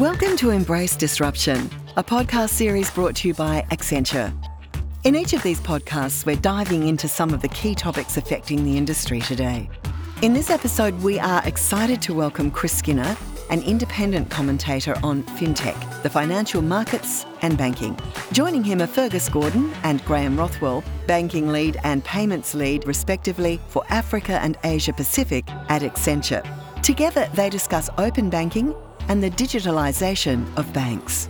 Welcome to Embrace Disruption, a podcast series brought to you by Accenture. In each of these podcasts, we're diving into some of the key topics affecting the industry today. In this episode, we are excited to welcome Chris Skinner, an independent commentator on fintech, the financial markets, and banking. Joining him are Fergus Gordon and Graham Rothwell, banking lead and payments lead, respectively, for Africa and Asia Pacific at Accenture. Together, they discuss open banking and the digitalisation of banks.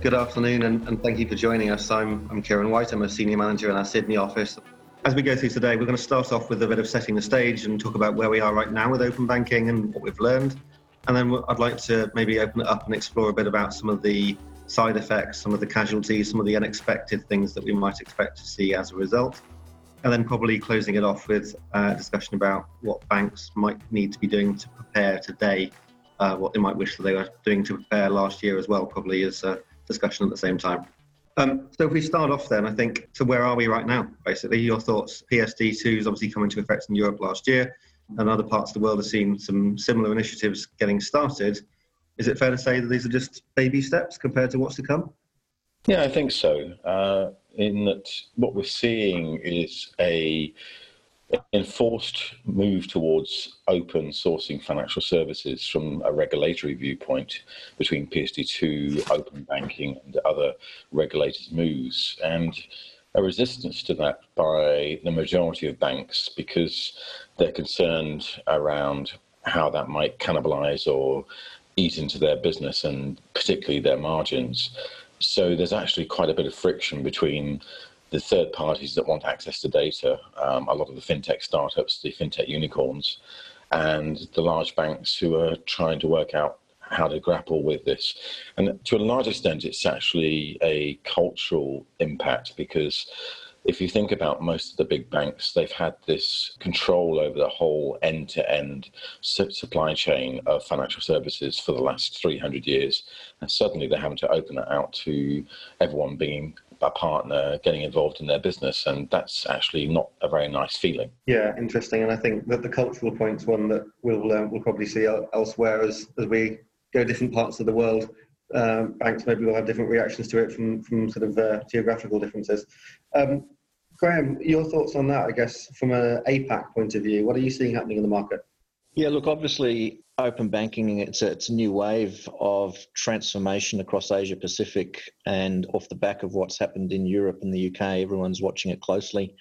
Good afternoon, and, and, thank you for joining us. I'm, I'm Kieran White. I'm a senior manager in our Sydney office. As we go through today, we're going to start off with a bit of setting the stage and talk about where we are right now with open banking and what we've learned. And then I'd like to maybe open it up and explore a bit about some of the side effects, some of the casualties, some of the unexpected things that we might expect to see as a result. And then probably closing it off with a discussion about what banks might need to be doing to prepare today uh, what they might wish that they were doing to prepare last year as well, probably as a discussion at the same time. Um, so if we start off then, I think, so where are we right now, basically? Your thoughts, PSD2 is obviously coming into effect in Europe last year, and other parts of the world have seen some similar initiatives getting started. Is it fair to say that these are just baby steps compared to what's to come? Yeah, I think so. Uh, in that what we're seeing is a enforced move towards open sourcing financial services from a regulatory viewpoint between PSD2, open banking, and other regulated moves, and a resistance to that by the majority of banks because they're concerned around how that might cannibalize or eat into their business and particularly their margins. So there's actually quite a bit of friction between the third parties that want access to data, um, a lot of the fintech startups, the fintech unicorns, and the large banks who are trying to work out how to grapple with this. And to a large extent, it's actually a cultural impact because if you think about most of the big banks, they've had this control over the whole end to end supply chain of financial services for the last 300 years. And suddenly they're having to open that out to everyone being a partner getting involved in their business, and that's actually not a very nice feeling. Yeah, interesting, and I think that the cultural point's one that we'll uh, we'll probably see elsewhere as as we go to different parts of the world. Um, banks maybe will have different reactions to it from from sort of uh, geographical differences. Um, Graham, your thoughts on that? I guess from an APAC point of view, what are you seeing happening in the market? Yeah, look, obviously, open banking it's a, it's a new wave of transformation across Asia Pacific, and off the back of what's happened in Europe and the UK, everyone's watching it closely.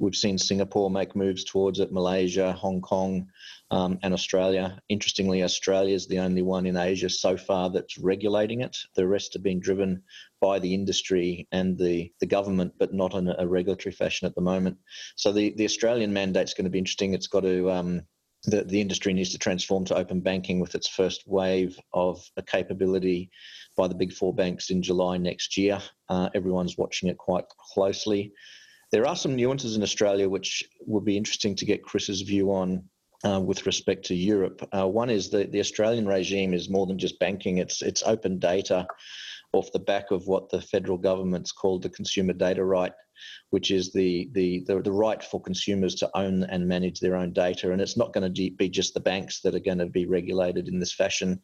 We've seen Singapore make moves towards it, Malaysia, Hong Kong, um, and Australia. Interestingly, Australia is the only one in Asia so far that's regulating it. The rest are being driven by the industry and the, the government, but not in a regulatory fashion at the moment. So the, the Australian mandate is going to be interesting. It's got to um, the, the industry needs to transform to open banking with its first wave of a capability by the big four banks in July next year. Uh, everyone's watching it quite closely. There are some nuances in Australia which would be interesting to get Chris's view on uh, with respect to Europe. Uh, one is that the Australian regime is more than just banking; it's it's open data off the back of what the federal government's called the consumer data right, which is the, the, the, the, right for consumers to own and manage their own data. And it's not going to be just the banks that are going to be regulated in this fashion.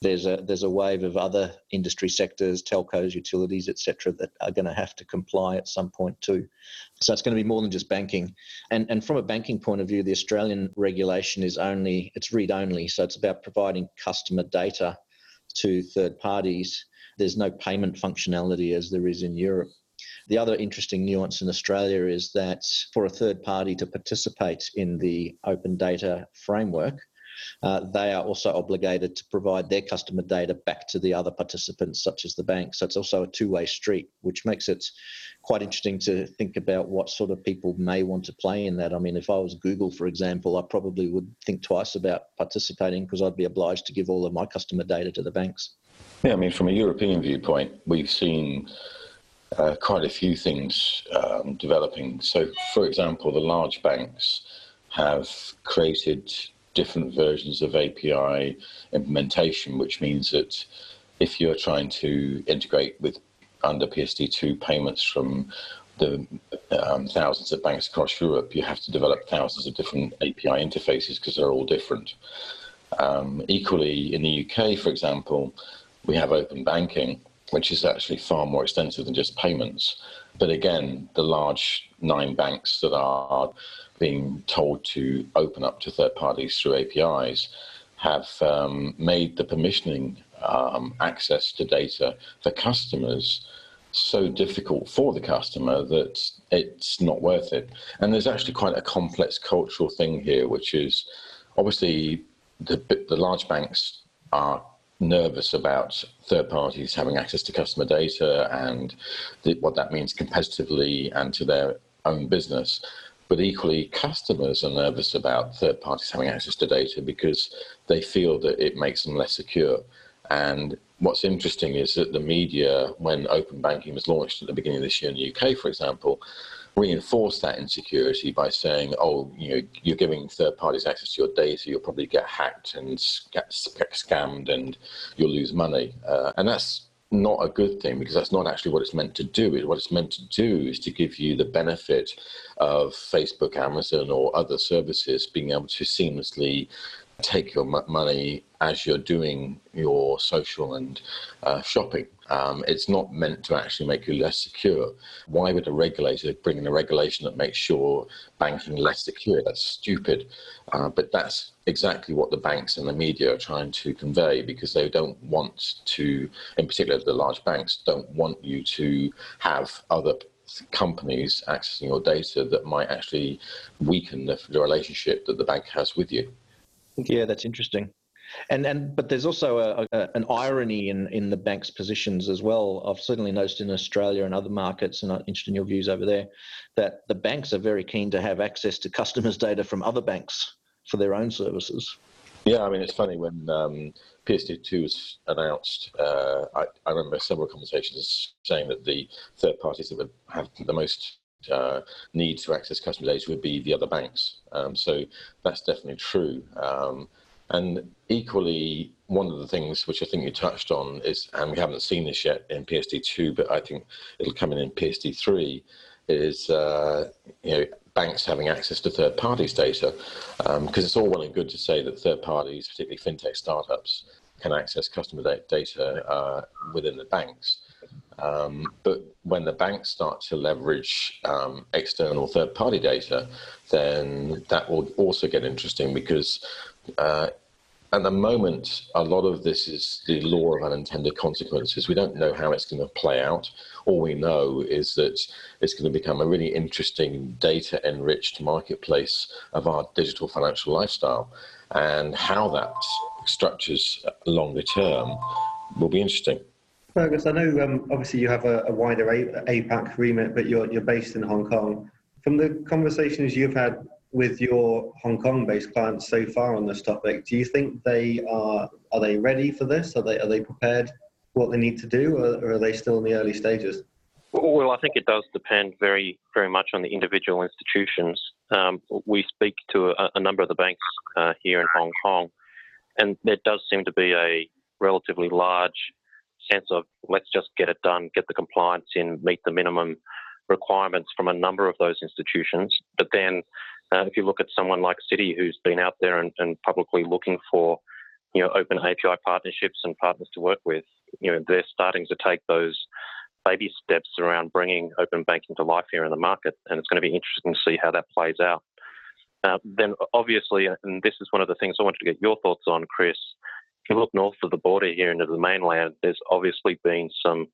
There's a, there's a wave of other industry sectors, telcos, utilities, etc., that are going to have to comply at some point too. So it's going to be more than just banking. And, and from a banking point of view, the Australian regulation is only, it's read only. So it's about providing customer data to third parties there's no payment functionality as there is in Europe. The other interesting nuance in Australia is that for a third party to participate in the open data framework, uh, they are also obligated to provide their customer data back to the other participants, such as the bank. So it's also a two way street, which makes it quite interesting to think about what sort of people may want to play in that. I mean, if I was Google, for example, I probably would think twice about participating because I'd be obliged to give all of my customer data to the banks. Yeah, I mean, from a European viewpoint, we've seen uh, quite a few things um, developing. So, for example, the large banks have created different versions of API implementation, which means that if you're trying to integrate with under PSD2 payments from the um, thousands of banks across Europe, you have to develop thousands of different API interfaces because they're all different. Um, equally, in the UK, for example, we have open banking, which is actually far more extensive than just payments. But again, the large nine banks that are being told to open up to third parties through APIs have um, made the permissioning um, access to data for customers so difficult for the customer that it's not worth it. And there's actually quite a complex cultural thing here, which is obviously the, the large banks are nervous about third parties having access to customer data and the, what that means competitively and to their own business. But equally, customers are nervous about third parties having access to data because they feel that it makes them less secure. And what's interesting is that the media, when open banking was launched at the beginning of this year in the UK, for example, reinforce that insecurity by saying, "Oh, you know, you're giving third parties access to your data, you'll probably get hacked and get scammed, and you'll lose money." Uh, and that's not a good thing because that's not actually what it's meant to do. What it's meant to do is to give you the benefit of Facebook, Amazon, or other services being able to seamlessly take your money as you're doing your social and uh, shopping. Um, it's not meant to actually make you less secure. Why would a regulator bring in a regulation that makes sure banking less secure? That's stupid. Uh, but that's exactly what the banks and the media are trying to convey because they don't want to, in particular the large banks, don't want you to have other companies accessing your data that might actually weaken the, the relationship that the bank has with you. Yeah, that's interesting. And and but there's also a, a, an irony in in the bank's positions as well. I've certainly noticed in Australia and other markets, and I'm interested in your views over there, that the banks are very keen to have access to customers' data from other banks for their own services. Yeah, I mean it's funny when um, PSD2 was announced. Uh, I, I remember several conversations saying that the third parties that would have the most uh, need to access customer data would be the other banks. Um, so that's definitely true. Um, and equally, one of the things which I think you touched on is, and we haven't seen this yet in PSD2, but I think it'll come in in PSD3, is uh, you know banks having access to third parties' data, because um, it's all well and good to say that third parties, particularly fintech startups, can access customer data uh, within the banks. Um, but when the banks start to leverage um, external third party data, then that will also get interesting because uh, at the moment, a lot of this is the law of unintended consequences. We don't know how it's going to play out. All we know is that it's going to become a really interesting data enriched marketplace of our digital financial lifestyle. And how that structures longer term will be interesting. Fergus, I know um, obviously you have a, a wider APAC remit, but you're, you're based in Hong Kong. From the conversations you've had with your Hong Kong-based clients so far on this topic, do you think they are are they ready for this? Are they are they prepared what they need to do, or, or are they still in the early stages? Well, I think it does depend very very much on the individual institutions. Um, we speak to a, a, number of the banks uh, here in Hong Kong, and there does seem to be a relatively large sense of let's just get it done, get the compliance in, meet the minimum requirements from a number of those institutions. But then, uh, if you look at someone like Citi, who's been out there and, and, publicly looking for, you know, open API partnerships and partners to work with, you know, they're starting to take those baby steps around bringing open banking to life here in the market, and it's going to be interesting to see how that plays out. Uh, then, obviously, and this is one of the things I wanted to get your thoughts on, Chris you look north of the border here into the mainland, there's obviously been some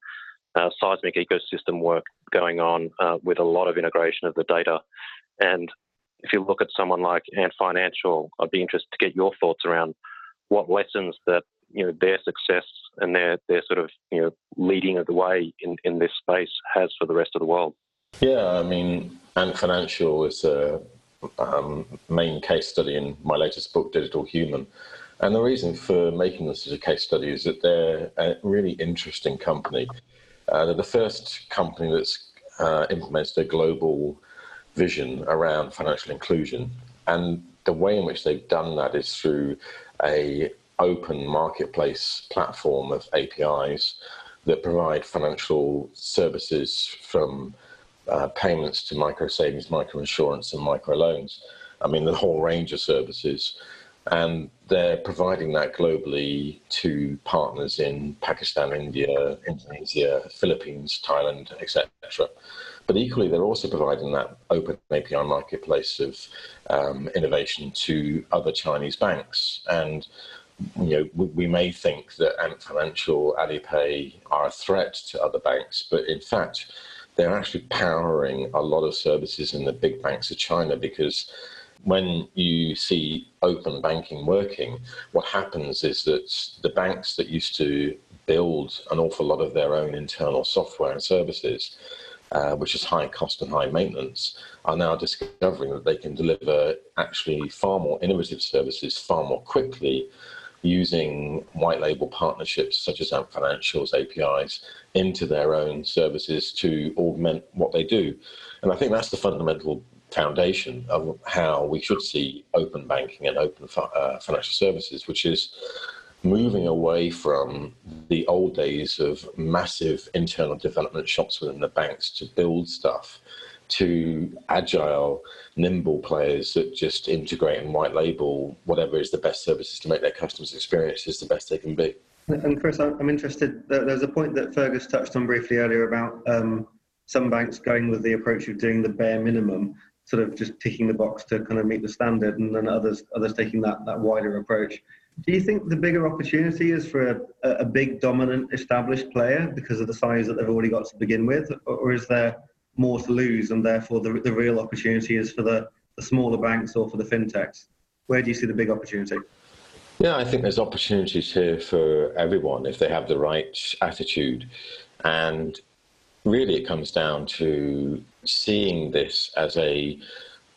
uh, seismic ecosystem work going on uh, with a lot of integration of the data. And if you look at someone like Ant Financial, I'd be interested to get your thoughts around what lessons that you know their success and their their sort of you know leading of the way in, in this space has for the rest of the world. Yeah, I mean, Ant Financial is a um, main case study in my latest book, Digital Human. And the reason for making this as a case study is that they're a really interesting company. Uh, they're the first company that's uh, implemented a global vision around financial inclusion. And the way in which they've done that is through a open marketplace platform of APIs that provide financial services from uh, payments to micro savings, micro insurance, and micro loans. I mean, the whole range of services. And they're providing that globally to partners in Pakistan, India, Indonesia, Philippines, Thailand, etc. But equally, they're also providing that open API marketplace of um, innovation to other Chinese banks. And you know, we, we, may think that Ant Financial, Alipay are a threat to other banks, but in fact, they're actually powering a lot of services in the big banks of China because when you see open banking working, what happens is that the banks that used to build an awful lot of their own internal software and services, uh, which is high cost and high maintenance, are now discovering that they can deliver actually far more innovative services far more quickly using white label partnerships such as Ant Financial's APIs into their own services to augment what they do. And I think that's the fundamental foundation of how we should see open banking and open uh, financial services, which is moving away from the old days of massive internal development shops within the banks to build stuff to agile, nimble players that just integrate and white label whatever is the best services to make their customers' experiences the best they can be. And Chris, I'm interested. There's a point that Fergus touched on briefly earlier about um, some banks going with the approach of doing the bare minimum sort of just ticking the box to kind of meet the standard, and then others others taking that that wider approach. Do you think the bigger opportunity is for a, a big dominant established player because of the size that they've already got to begin with, or is there more to lose, and therefore the the real opportunity is for the, the smaller banks or for the fintechs? Where do you see the big opportunity? Yeah, I think there's opportunities here for everyone if they have the right attitude. And really it comes down to seeing this as a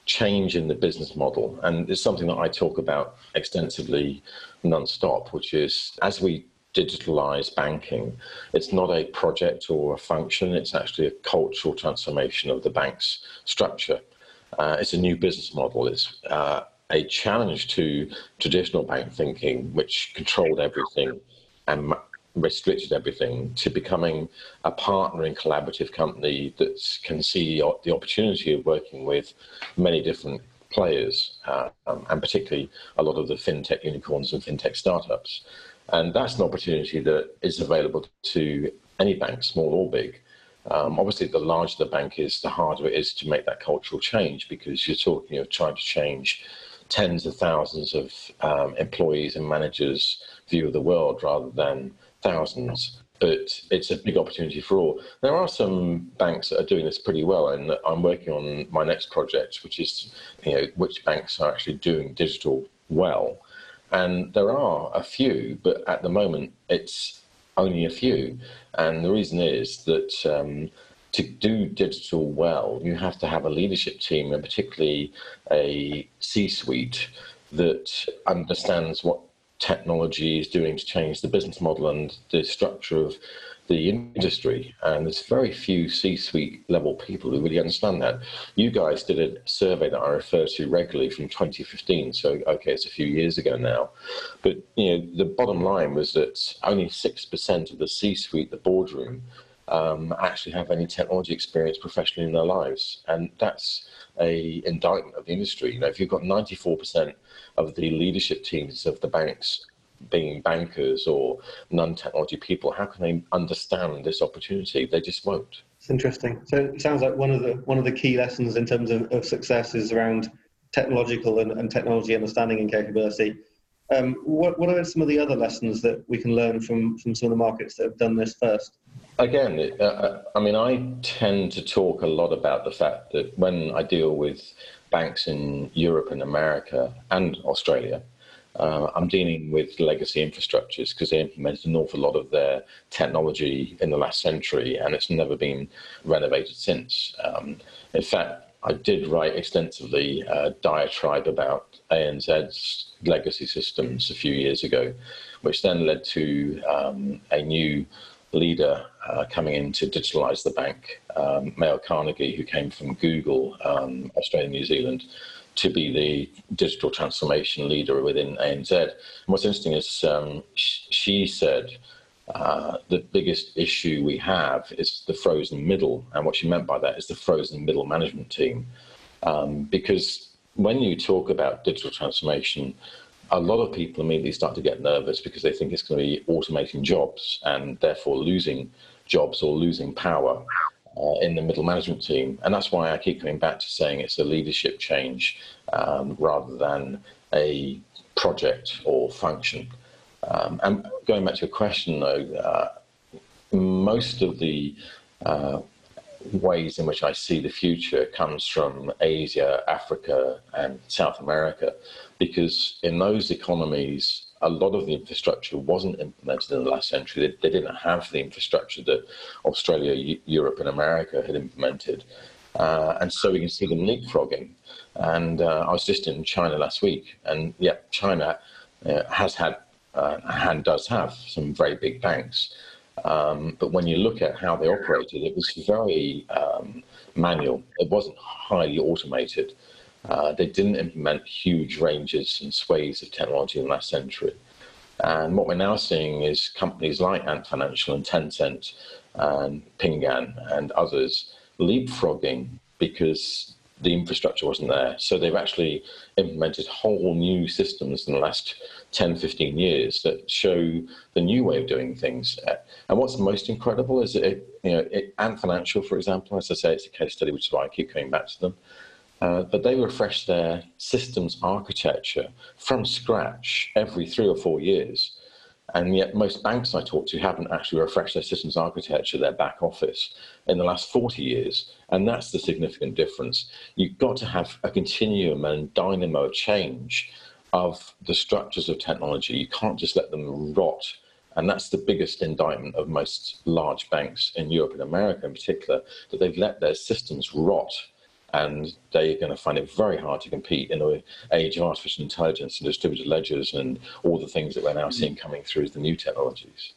change in the business model. And it's something that I talk about extensively non-stop, which is as we digitalize banking, it's not a project or a function, it's actually a cultural transformation of the bank's structure. Uh, it's a new business model. It's uh, a challenge to traditional bank thinking, which controlled everything and restricted everything to becoming a partner in collaborative company that can see the opportunity of working with many different players, uh, um, and particularly a lot of the fintech unicorns and fintech startups. And that's an opportunity that is available to any bank, small or big. Um, obviously, the larger the bank is, the harder it is to make that cultural change because you're talking of trying to change tens of thousands of um, employees and managers' view of the world rather than thousands, but it's a big opportunity for all. There are some banks that are doing this pretty well, and I'm working on my next project, which is you know which banks are actually doing digital well, and there are a few, but at the moment it's only a few, and the reason is that. Um, to do digital well, you have to have a leadership team and particularly a C suite that understands what technology is doing to change the business model and the structure of the industry. And there's very few C suite level people who really understand that. You guys did a survey that I refer to regularly from 2015. So, okay, it's a few years ago now. But, you know, the bottom line was that only 6% of the C suite, the boardroom, um, actually have any technology experience professionally in their lives. And that's a indictment of the industry. You know, if you've got 94% of the leadership teams of the banks being bankers or non-technology people, how can they understand this opportunity? They just won't. It's interesting. So it sounds like one of the one of the key lessons in terms of, of success is around technological and, and technology understanding and capability. Um, what, what are some of the other lessons that we can learn from, from some of the markets that have done this first? Again, uh, uh, I mean, I tend to talk a lot about the fact that when I deal with banks in Europe and America and Australia, uh, I'm dealing with legacy infrastructures because they implemented an awful lot of their technology in the last century and it's never been renovated since. Um, in fact, I did write extensively a diatribe about ANZ's legacy systems a few years ago, which then led to um, a new leader uh, coming in to digitalize the bank, um, Maile Carnegie, who came from Google, um, Australia, New Zealand, to be the digital transformation leader within ANZ. And what's interesting is um, she said uh, the biggest issue we have is the frozen middle. And what she meant by that is the frozen middle management team. Um, because when you talk about digital transformation, a lot of people immediately start to get nervous because they think it's going to be automating jobs and therefore losing jobs or losing power uh, in the middle management team. And that's why I keep coming back to saying it's a leadership change um, rather than a project or function. Um, and going back to your question, though, uh, most of the uh, ways in which I see the future comes from Asia, Africa, and South America, because in those economies, a lot of the infrastructure wasn't implemented in the last century. They, they didn't have the infrastructure that Australia, Europe, and America had implemented. Uh, and so we can see them leapfrogging. And uh, I was just in China last week, and yeah, China uh, has had uh, and does have some very big banks. Um, but when you look at how they operated, it was very um, manual. It wasn't highly automated. Uh, they didn't implement huge ranges and sways of technology in the last century. And what we're now seeing is companies like Ant Financial and Tencent and Ping An and others leapfrogging because the infrastructure wasn't there. So they've actually implemented whole new systems in the last 10, 15 years that show the new way of doing things. And what's most incredible is it, you know, it, Ant Financial, for example, as I say, it's a case study, which is why I keep coming back to them. Uh, but they refresh their systems architecture from scratch every three or four years. And yet, most banks I talk to haven't actually refreshed their systems architecture, their back office, in the last 40 years. And that's the significant difference. You've got to have a continuum and dynamo change of the structures of technology. You can't just let them rot. And that's the biggest indictment of most large banks in Europe and America in particular, that they've let their systems rot and they're going to find it very hard to compete in the age of artificial intelligence and distributed ledgers and all the things that we're now seeing coming through the new technologies.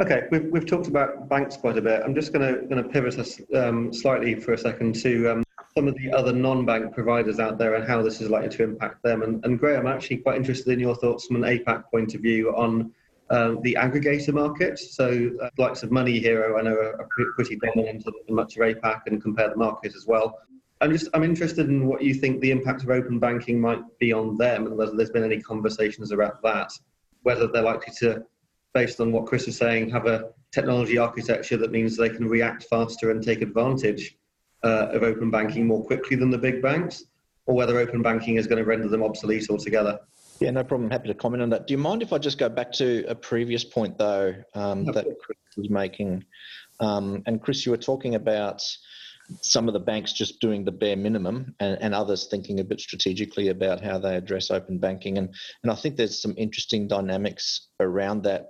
Okay, we've, we've talked about banks quite a bit. I'm just going to going to pivot us um, slightly for a second to um, some of the other non-bank providers out there and how this is likely to impact them. And, and Graham, I'm actually quite interested in your thoughts from an APAC point of view on um, the aggregator market. So, uh, likes of Money Hero, I know, are, pretty dominant in much of APAC and compare the market as well. I'm just I'm interested in what you think the impact of open banking might be on them, and whether there's been any conversations about that. Whether they're likely to, based on what Chris is saying, have a technology architecture that means they can react faster and take advantage uh, of open banking more quickly than the big banks, or whether open banking is going to render them obsolete altogether. Yeah, no problem. Happy to comment on that. Do you mind if I just go back to a previous point, though, um, that Chris was making? Um, and Chris, you were talking about some of the banks just doing the bare minimum and, and, others thinking a bit strategically about how they address open banking. And, and I think there's some interesting dynamics around that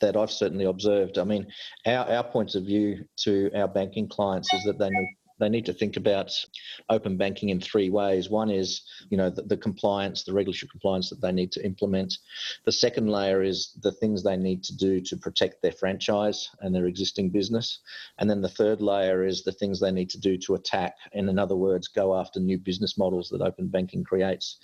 that I've certainly observed. I mean, our, our points of view to our banking clients is that they need they need to think about open banking in three ways. One is, you know, the, the, compliance, the regulatory compliance that they need to implement. The second layer is the things they need to do to protect their franchise and their existing business. And then the third layer is the things they need to do to attack, and in other words, go after new business models that open banking creates.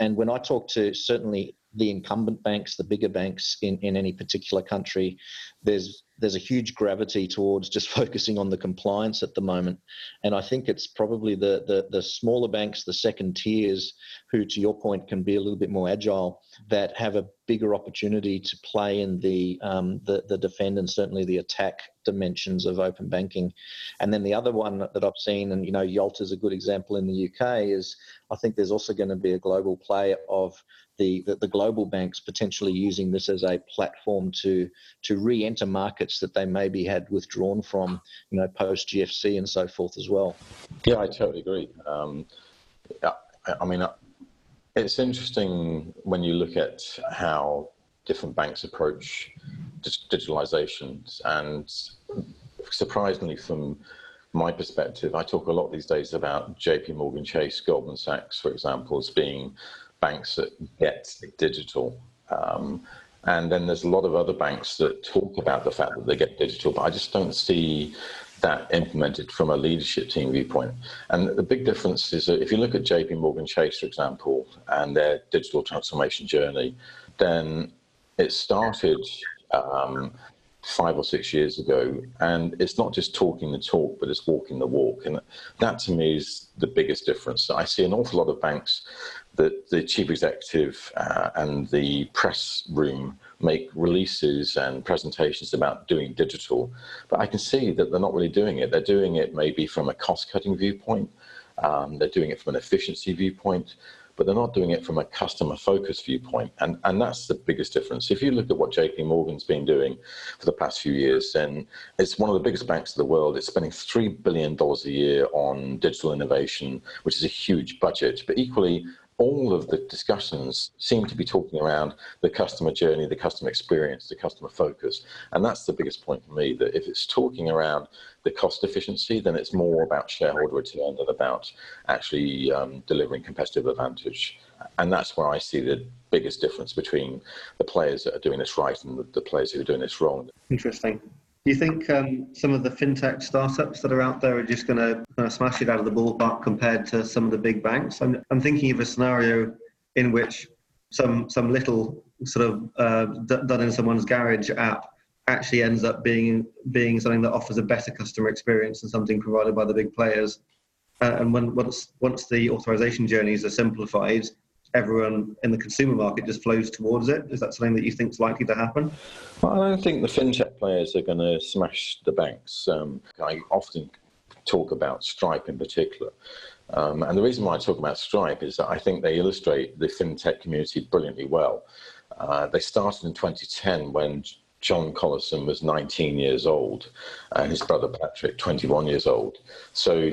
And when I talk to certainly the incumbent banks, the bigger banks in, in any particular country, there's there's a huge gravity towards just focusing on the compliance at the moment. And I think it's probably the, the, the smaller banks, the second tiers, who, to your point, can be a little bit more agile, that have a bigger opportunity to play in the, um, the, the defend and certainly the attack dimensions of open banking. And then the other one that I've seen, and you know, Yolt is a good example in the UK, is I think there's also going to be a global play of the, the, the, global banks potentially using this as a platform to to re-enter markets that they maybe had withdrawn from, you know, post GFC and so forth as well. Yeah, I totally agree. Um, I, I mean, uh, it's interesting when you look at how different banks approach digitalization, and surprisingly, from my perspective, I talk a lot these days about JP Morgan Chase, Goldman Sachs, for example, as being banks that get digital. Um, and then there's a lot of other banks that talk about the fact that they get digital, but I just don't see that implemented from a leadership team viewpoint. And the big difference is that if you look at JP Morgan Chase, for example, and their digital transformation journey, then it started um, five or six years ago. And it's not just talking the talk, but it's walking the walk. And that to me is the biggest difference. I see an awful lot of banks that the chief executive uh, and the press room make releases and presentations about doing digital, but I can see that they're not really doing it. They're doing it maybe from a cost cutting viewpoint, um, they're doing it from an efficiency viewpoint, but they're not doing it from a customer focused viewpoint. And, and that's the biggest difference. If you look at what JP Morgan's been doing for the past few years, then it's one of the biggest banks in the world. It's spending $3 billion a year on digital innovation, which is a huge budget. But equally, all of the discussions seem to be talking around the customer journey, the customer experience, the customer focus. And that's the biggest point for me that if it's talking around the cost efficiency, then it's more about shareholder return than about actually um, delivering competitive advantage. And that's where I see the biggest difference between the players that are doing this right and the, the players who are doing this wrong. Interesting. Do you think um, some of the fintech startups that are out there are just going to smash it out of the ballpark compared to some of the big banks? I'm, I'm thinking of a scenario in which some some little sort of uh, d- done in someone's garage app actually ends up being being something that offers a better customer experience than something provided by the big players. Uh, and when once once the authorization journeys are simplified, everyone in the consumer market just flows towards it. Is that something that you think is likely to happen? Well, I don't think the fintech players are going to smash the banks. Um, I often talk about Stripe in particular. Um, and the reason why I talk about Stripe is that I think they illustrate the fintech community brilliantly well. Uh, they started in 2010 when John Collison was 19 years old and his brother Patrick 21 years old. So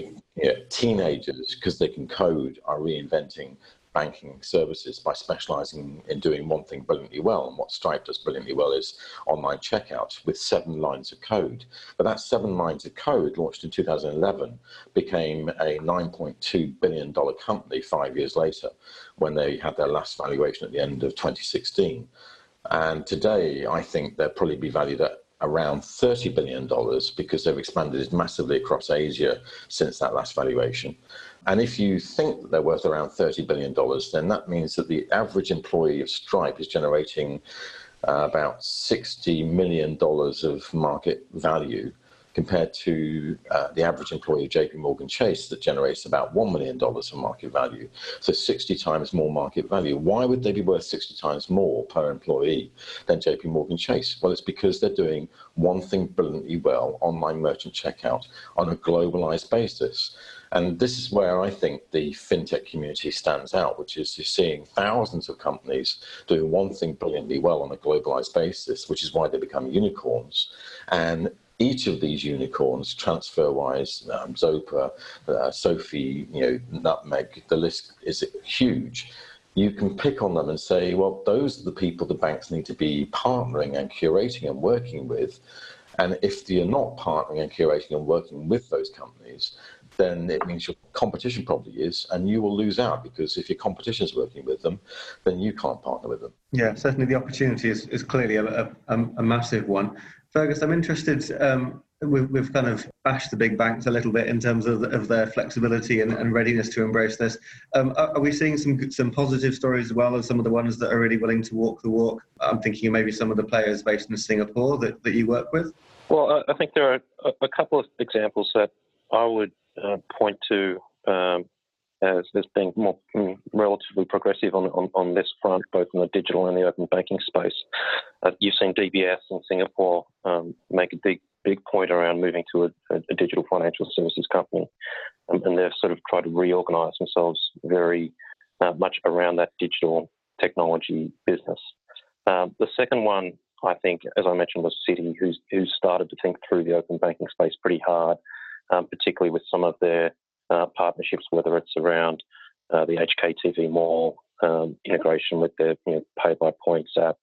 teenagers, because they can code, are reinventing banking services by specializing in doing one thing brilliantly well. And what Stripe does brilliantly well is online checkout with seven lines of code. But that seven lines of code, launched in 2011, became a $9.2 billion company five years later when they had their last valuation at the end of 2016. And today, I think they'll probably be valued at around $30 billion because they've expanded massively across Asia since that last valuation. And if you think they're worth around $30 billion, then that means that the average employee of Stripe is generating uh, about $60 million of market value compared to uh, the average employee of JP Morgan Chase that generates about $1 million in market value. So 60 times more market value. Why would they be worth 60 times more per employee than JP Morgan Chase? Well, it's because they're doing one thing brilliantly well online merchant checkout on a globalized basis. And this is where I think the fintech community stands out, which is you're seeing thousands of companies doing one thing brilliantly well on a globalized basis, which is why they become unicorns. And each of these unicorns, TransferWise, um, Zopa, uh, SoFi, you know, Nutmeg, the list is huge. You can pick on them and say, well, those are the people the banks need to be partnering and curating and working with. And if you're not partnering and curating and working with those companies, then it means your competition probably is, and you will lose out because if your competition is working with them, then you can't partner with them. Yeah, certainly the opportunity is, is clearly a, a, a massive one. Fergus, I'm interested. Um, we've, we've, kind of bashed the big banks a little bit in terms of, of their flexibility and, and, readiness to embrace this. Um, are, are, we seeing some some positive stories as well as some of the ones that are really willing to walk the walk? I'm thinking maybe some of the players based in Singapore that, that you work with. Well, I think there are a, couple of examples that I would uh, point to um, as being more mm, relatively progressive on, on, on, this front, both in the digital and the open banking space. Uh, you've seen DBS in Singapore um, make a big big point around moving to a, a digital financial services company, um, and they've sort of tried to reorganise themselves very uh, much around that digital technology business. Um, the second one, I think, as I mentioned, was Citi, who's, who started to think through the open banking space pretty hard, um, particularly with some of their uh, partnerships, whether it's around uh, the HKTV Mall um, integration with their you know, pay by points app,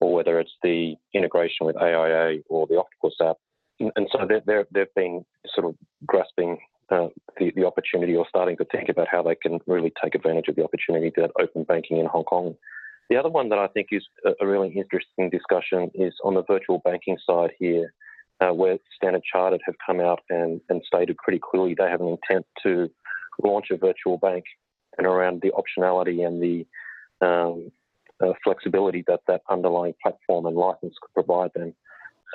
or whether it's the integration with AIA or the Octopus app. And, so they're, they've been sort of grasping uh, the, the opportunity or starting to think about how they can really take advantage of the opportunity that open banking in Hong Kong. The other one that I think is a really interesting discussion is on the virtual banking side here uh, where Standard Chartered have come out and, and stated pretty clearly they have an intent to launch a virtual bank and around the optionality and the um, uh, flexibility that that underlying platform and license could provide them.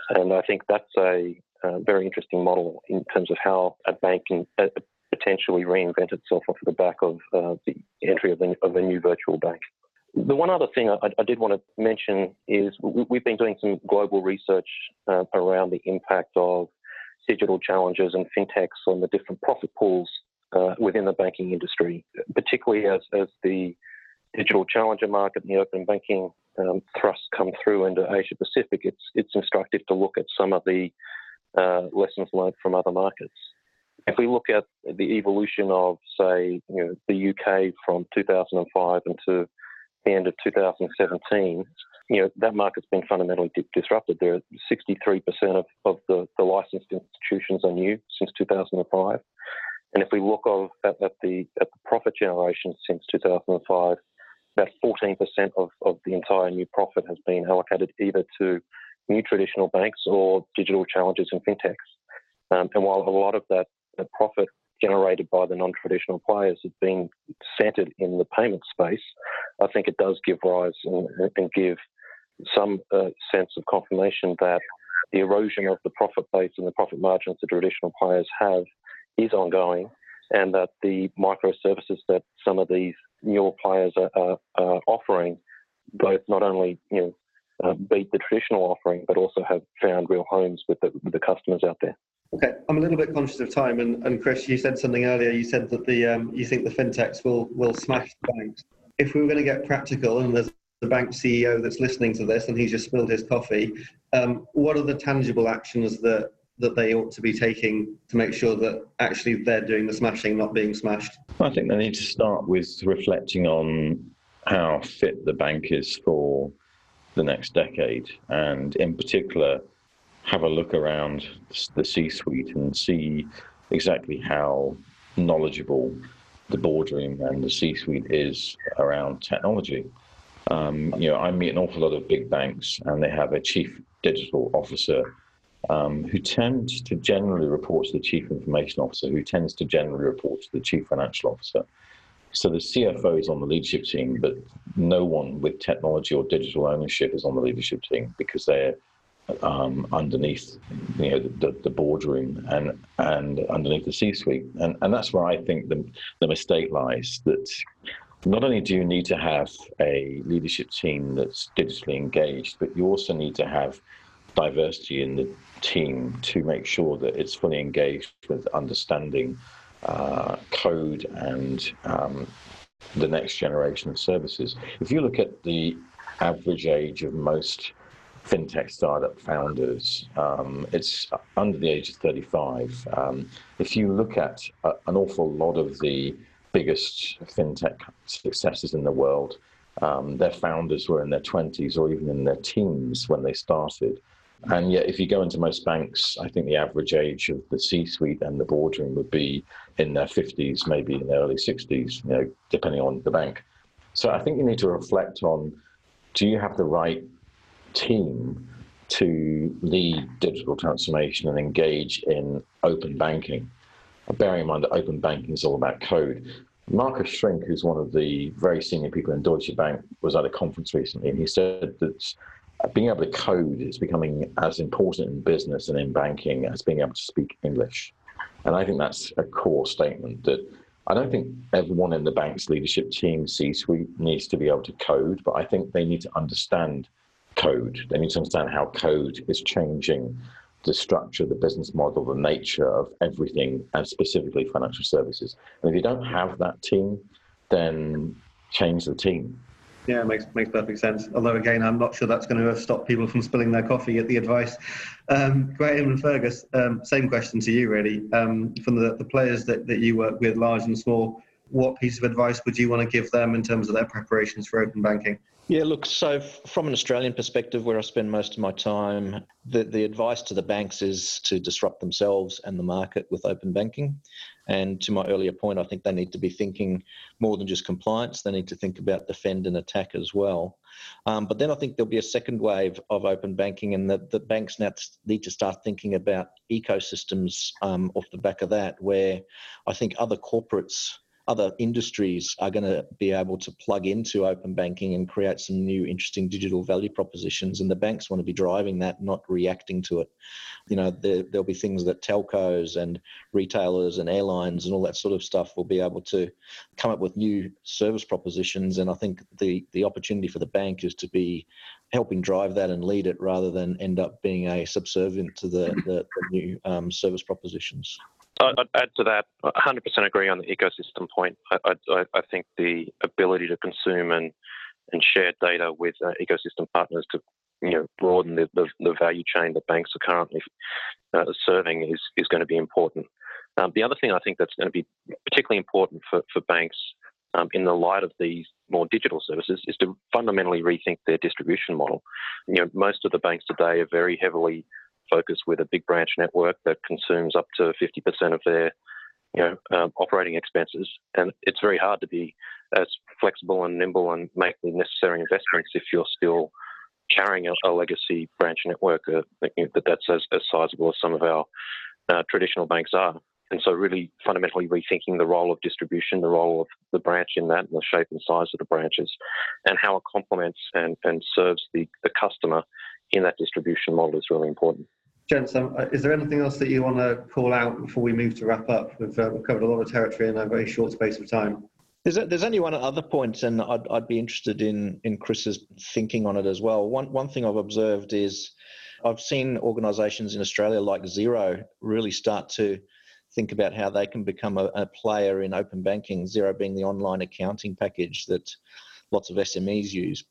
And I think that's a, a very interesting model in terms of how a bank can uh, potentially reinvent itself off the back of uh, the entry of, of a new virtual bank. The one other thing I, I, did want to mention is we've been doing some global research uh, around the impact of digital challenges and fintechs on the different profit pools uh, within the banking industry, particularly as, as the digital challenger market and the open banking um, thrusts come through into Asia Pacific. It's it's instructive to look at some of the uh, lessons learned from other markets. If we look at the evolution of, say, you know, the UK from 2005 into the end of 2017, you know, that market's been fundamentally di- disrupted. There are 63% of, of the, the licensed institutions are new since 2005. And if we look at, at, the, at the profit generation since 2005, about 14% of, of the entire new profit has been allocated either to new traditional banks or digital challenges and fintechs. Um, and while a lot of that, that profit generated by the non-traditional players has been centred in the payment space, I think it does give rise and, and give some uh, sense of confirmation that the erosion of the profit base and the profit margins the traditional players have is ongoing, and that the microservices that some of these newer players are, are, are offering both not only you know uh, beat the traditional offering, but also have found real homes with the, with the customers out there. Okay, I'm a little bit conscious of time, and, and Chris, you said something earlier. You said that the um, you think the fintechs will will smash the banks. If we were going to get practical, and there's the bank CEO that's listening to this, and he's just spilled his coffee, um, what are the tangible actions that that they ought to be taking to make sure that actually they're doing the smashing, not being smashed? I think they need to start with reflecting on how fit the bank is for the next decade, and in particular have a look around the C-suite and see exactly how knowledgeable the boardroom and the C-suite is around technology. Um, you know, I meet an awful lot of big banks, and they have a chief digital officer um, who tends to generally report to the chief information officer, who tends to generally report to the chief financial officer. So the CFO is on the leadership team, but no one with technology or digital ownership is on the leadership team because they're um, underneath you know the, the boardroom and and underneath the C-suite, and and that's where I think the the mistake lies. That not only do you need to have a leadership team that's digitally engaged, but you also need to have diversity in the team to make sure that it's fully engaged with understanding uh, code and um, the next generation of services. If you look at the average age of most fintech startup founders. Um, it's under the age of 35. Um, if you look at an awful lot of the biggest fintech successes in the world, um, their founders were in their 20s or even in their teens when they started. And yet, if you go into most banks, I think the average age of the C-suite and the boardroom would be in their 50s, maybe in their early 60s, you know, depending on the bank. So I think you need to reflect on: Do you have the right team to lead digital transformation and engage in open banking. Bearing in mind that open banking is all about code. Marcus Schenck, who's one of the very senior people in Deutsche Bank, was at a conference recently, and he said that being able to code is becoming as important in business and in banking as being able to speak English. And I think that's a core statement that I don't think everyone in the bank's leadership team, C suite, needs to be able to code, but I think they need to understand code. They need to understand how code is changing the structure, the business model, the nature of everything, and specifically financial services. And if you don't have that team, then change the team. Yeah, makes makes perfect sense. Although again, I'm not sure that's going to stop people from spilling their coffee at the advice. Um, Graham and Fergus, um, same question to you really. Um, from the, the players that, that you work with, large and small, what piece of advice would you want to give them in terms of their preparations for open banking? Yeah, look, so from an Australian perspective, where I spend most of my time, the, the advice to the banks is to disrupt themselves and the market with open banking. And to my earlier point, I think they need to be thinking more than just compliance. They need to think about defend and attack as well. Um, but then I think there'll be a second wave of open banking, and that the banks now need to start thinking about ecosystems um, off the back of that, where I think other corporates other industries are going to be able to plug into open banking and create some new interesting digital value propositions. And the banks want to be driving that, not reacting to it. You know, there, there'll be things that telcos and retailers and airlines and all that sort of stuff will be able to come up with new service propositions. And I think the, the opportunity for the bank is to be helping drive that and lead it rather than end up being a subservient to the, the, the new um, service propositions. I'd add to that. 100% agree on the ecosystem point. I, I, I think the ability to consume and and share data with uh, ecosystem partners to you know broaden the, the, the, value chain that banks are currently uh, serving is is going to be important. Um, the other thing I think that's going to be particularly important for, for banks um, in the light of these more digital services is to fundamentally rethink their distribution model. You know, most of the banks today are very heavily focused with a big branch network that consumes up to 50% of their you know, um, operating expenses, and it's very hard to be as flexible and nimble and make the necessary investments if you're still carrying a, a legacy branch network uh, that that's as, as sizable as some of our uh, traditional banks are. And so, really fundamentally rethinking the role of distribution, the role of the branch in that, and the shape and size of the branches, and how it complements and, and serves the, the customer in that distribution model is really important. Gents, um, uh, is there anything else that you want to call out before we move to wrap up? We've, uh, we've covered a lot of territory in a very short space of time. There's, a, there's only one other point, and I'd, I'd be interested in, in Chris's thinking on it as well. One, one thing I've observed is I've seen organisations in Australia like Xero really start to think about how they can become a, a, player in open banking, Xero being the online accounting package that lots of SMEs use.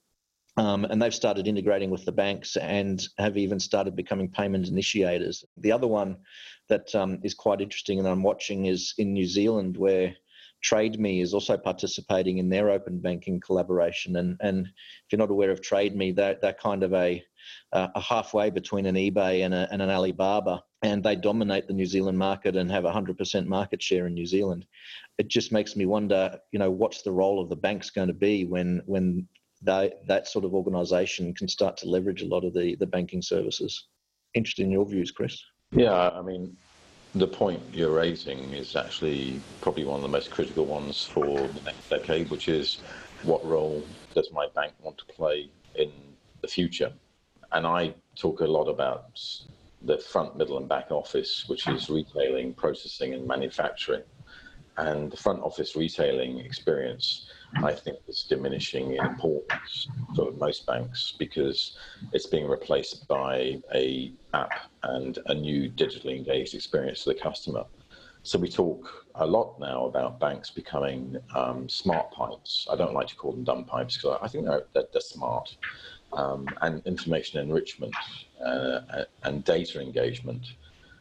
Um, and they've started integrating with the banks and have even started becoming payment initiators. The other one that um, is quite interesting and I'm watching is in New Zealand, where TradeMe is also participating in their open banking collaboration. And, and if you're not aware of TradeMe, they're, they're kind of a, a halfway between an eBay and, a, and an Alibaba, and they dominate the New Zealand market and have 100% market share in New Zealand. It just makes me wonder, you know, what's the role of the banks going to be when when they, that sort of organisation can start to leverage a lot of the, the banking services? Interested in your views, Chris? Yeah, I mean, the point you're raising is actually probably one of the most critical ones for the next decade, which is what role does my bank want to play in the future? And I talk a lot about the front, middle, and back office, which is retailing, processing, and manufacturing. And the front office retailing experience, I think, is diminishing in importance for most banks because it's being replaced by a app and a new digitally engaged experience to the customer. So we talk a lot now about banks becoming um, smart pipes. I don't like to call them dumb pipes because I think they're, they're, they're smart. Um, and information enrichment uh, and data engagement.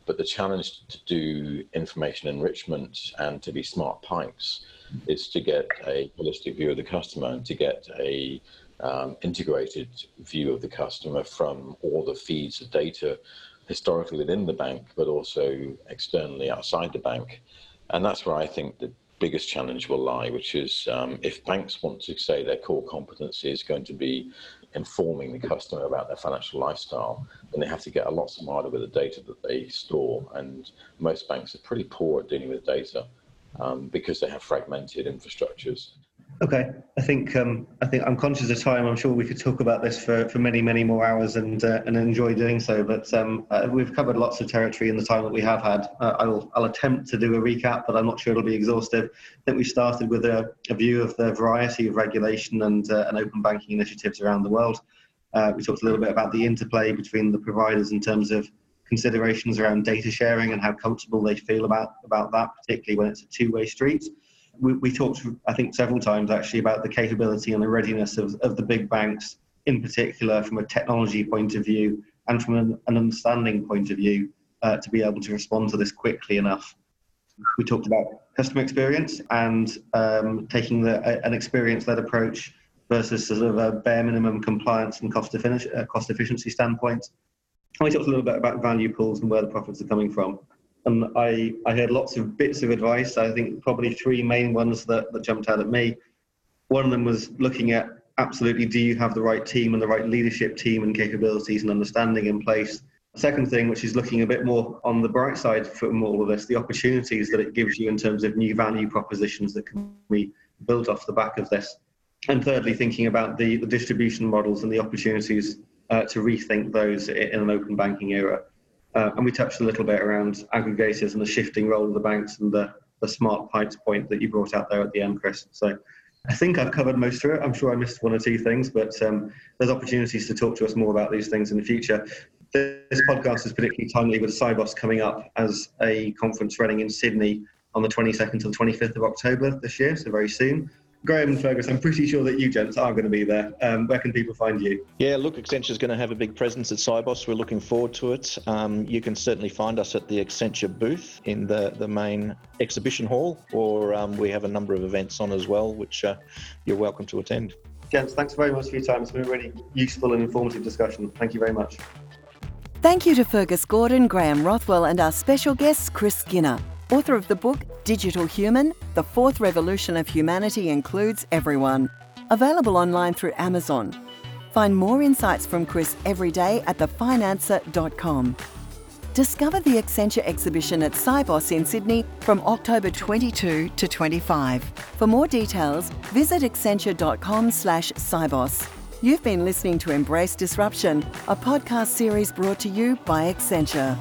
But the challenge to do information enrichment and to be smart pipes is to get a holistic view of the customer and to get a um, integrated view of the customer from all the feeds of data historically within the bank, but also externally outside the bank. And that's where I think the biggest challenge will lie, which is um, if banks want to say their core competency is going to be informing the customer about their financial lifestyle, then they have to get a lot smarter with the data that they store. And most banks are pretty poor at dealing with data um, because they have fragmented infrastructures. Okay, I think um, I think I'm conscious of time. I'm sure we could talk about this for, for many many more hours and uh, and enjoy doing so. But um, uh, we've covered lots of territory in the time that we have had. Uh, I'll I'll attempt to do a recap, but I'm not sure it'll be exhaustive. I think we started with a, a view of the variety of regulation and uh, and open banking initiatives around the world. Uh, we talked a little bit about the interplay between the providers in terms of considerations around data sharing and how comfortable they feel about about that, particularly when it's a two-way street we, we talked, I think, several times actually about the capability and the readiness of, of the big banks, in particular from a technology point of view and from an, an understanding point of view, uh, to be able to respond to this quickly enough. We talked about customer experience and um, taking the, a, an experience-led approach versus sort of a bare minimum compliance and cost, effic- uh, cost efficiency standpoint. And we talked a little bit about value pools and where the profits are coming from and I, I heard lots of bits of advice. I think probably three main ones that, that jumped out at me. One of them was looking at absolutely do you have the right team and the right leadership team and capabilities and understanding in place Second thing, which is looking a bit more on the bright side from all of this, the opportunities that it gives you in terms of new value propositions that can be built off the back of this. And thirdly, thinking about the, the distribution models and the opportunities uh, to rethink those in an open banking era. Uh, and we touched a little bit around aggregators and the shifting role of the banks and the, the smart pipes point that you brought out there at the end, Chris. So I think I've covered most of it. I'm sure I missed one or two things, but um, there's opportunities to talk to us more about these things in the future. This podcast is particularly timely with Sibos coming up as a conference running in Sydney on the 22nd to the 25th of October this year, so very soon. Graham and Fergus, I'm pretty sure that you gents are going to be there. Um, where can people find you? Yeah, look, Accenture is going to have a big presence at Sibos. We're looking forward to it. Um, you can certainly find us at the Accenture booth in the, the main exhibition hall, or um, we have a number of events on as well, which uh, you're welcome to attend. Gents, thanks very much for your time. It's been a really useful and informative discussion. Thank you very much. Thank you to Fergus Gordon, Graham Rothwell, and our special guest, Chris Skinner author of the book Digital Human The Fourth Revolution of Humanity Includes Everyone. Available online through Amazon. Find more insights from Chris every day at thefinanser.com. Discover the Accenture exhibition at Sibos in Sydney from October 22 to 25. For more details, visit accenture.com slash Sibos. You've been listening to Embrace Disruption, a podcast series brought to you by Accenture.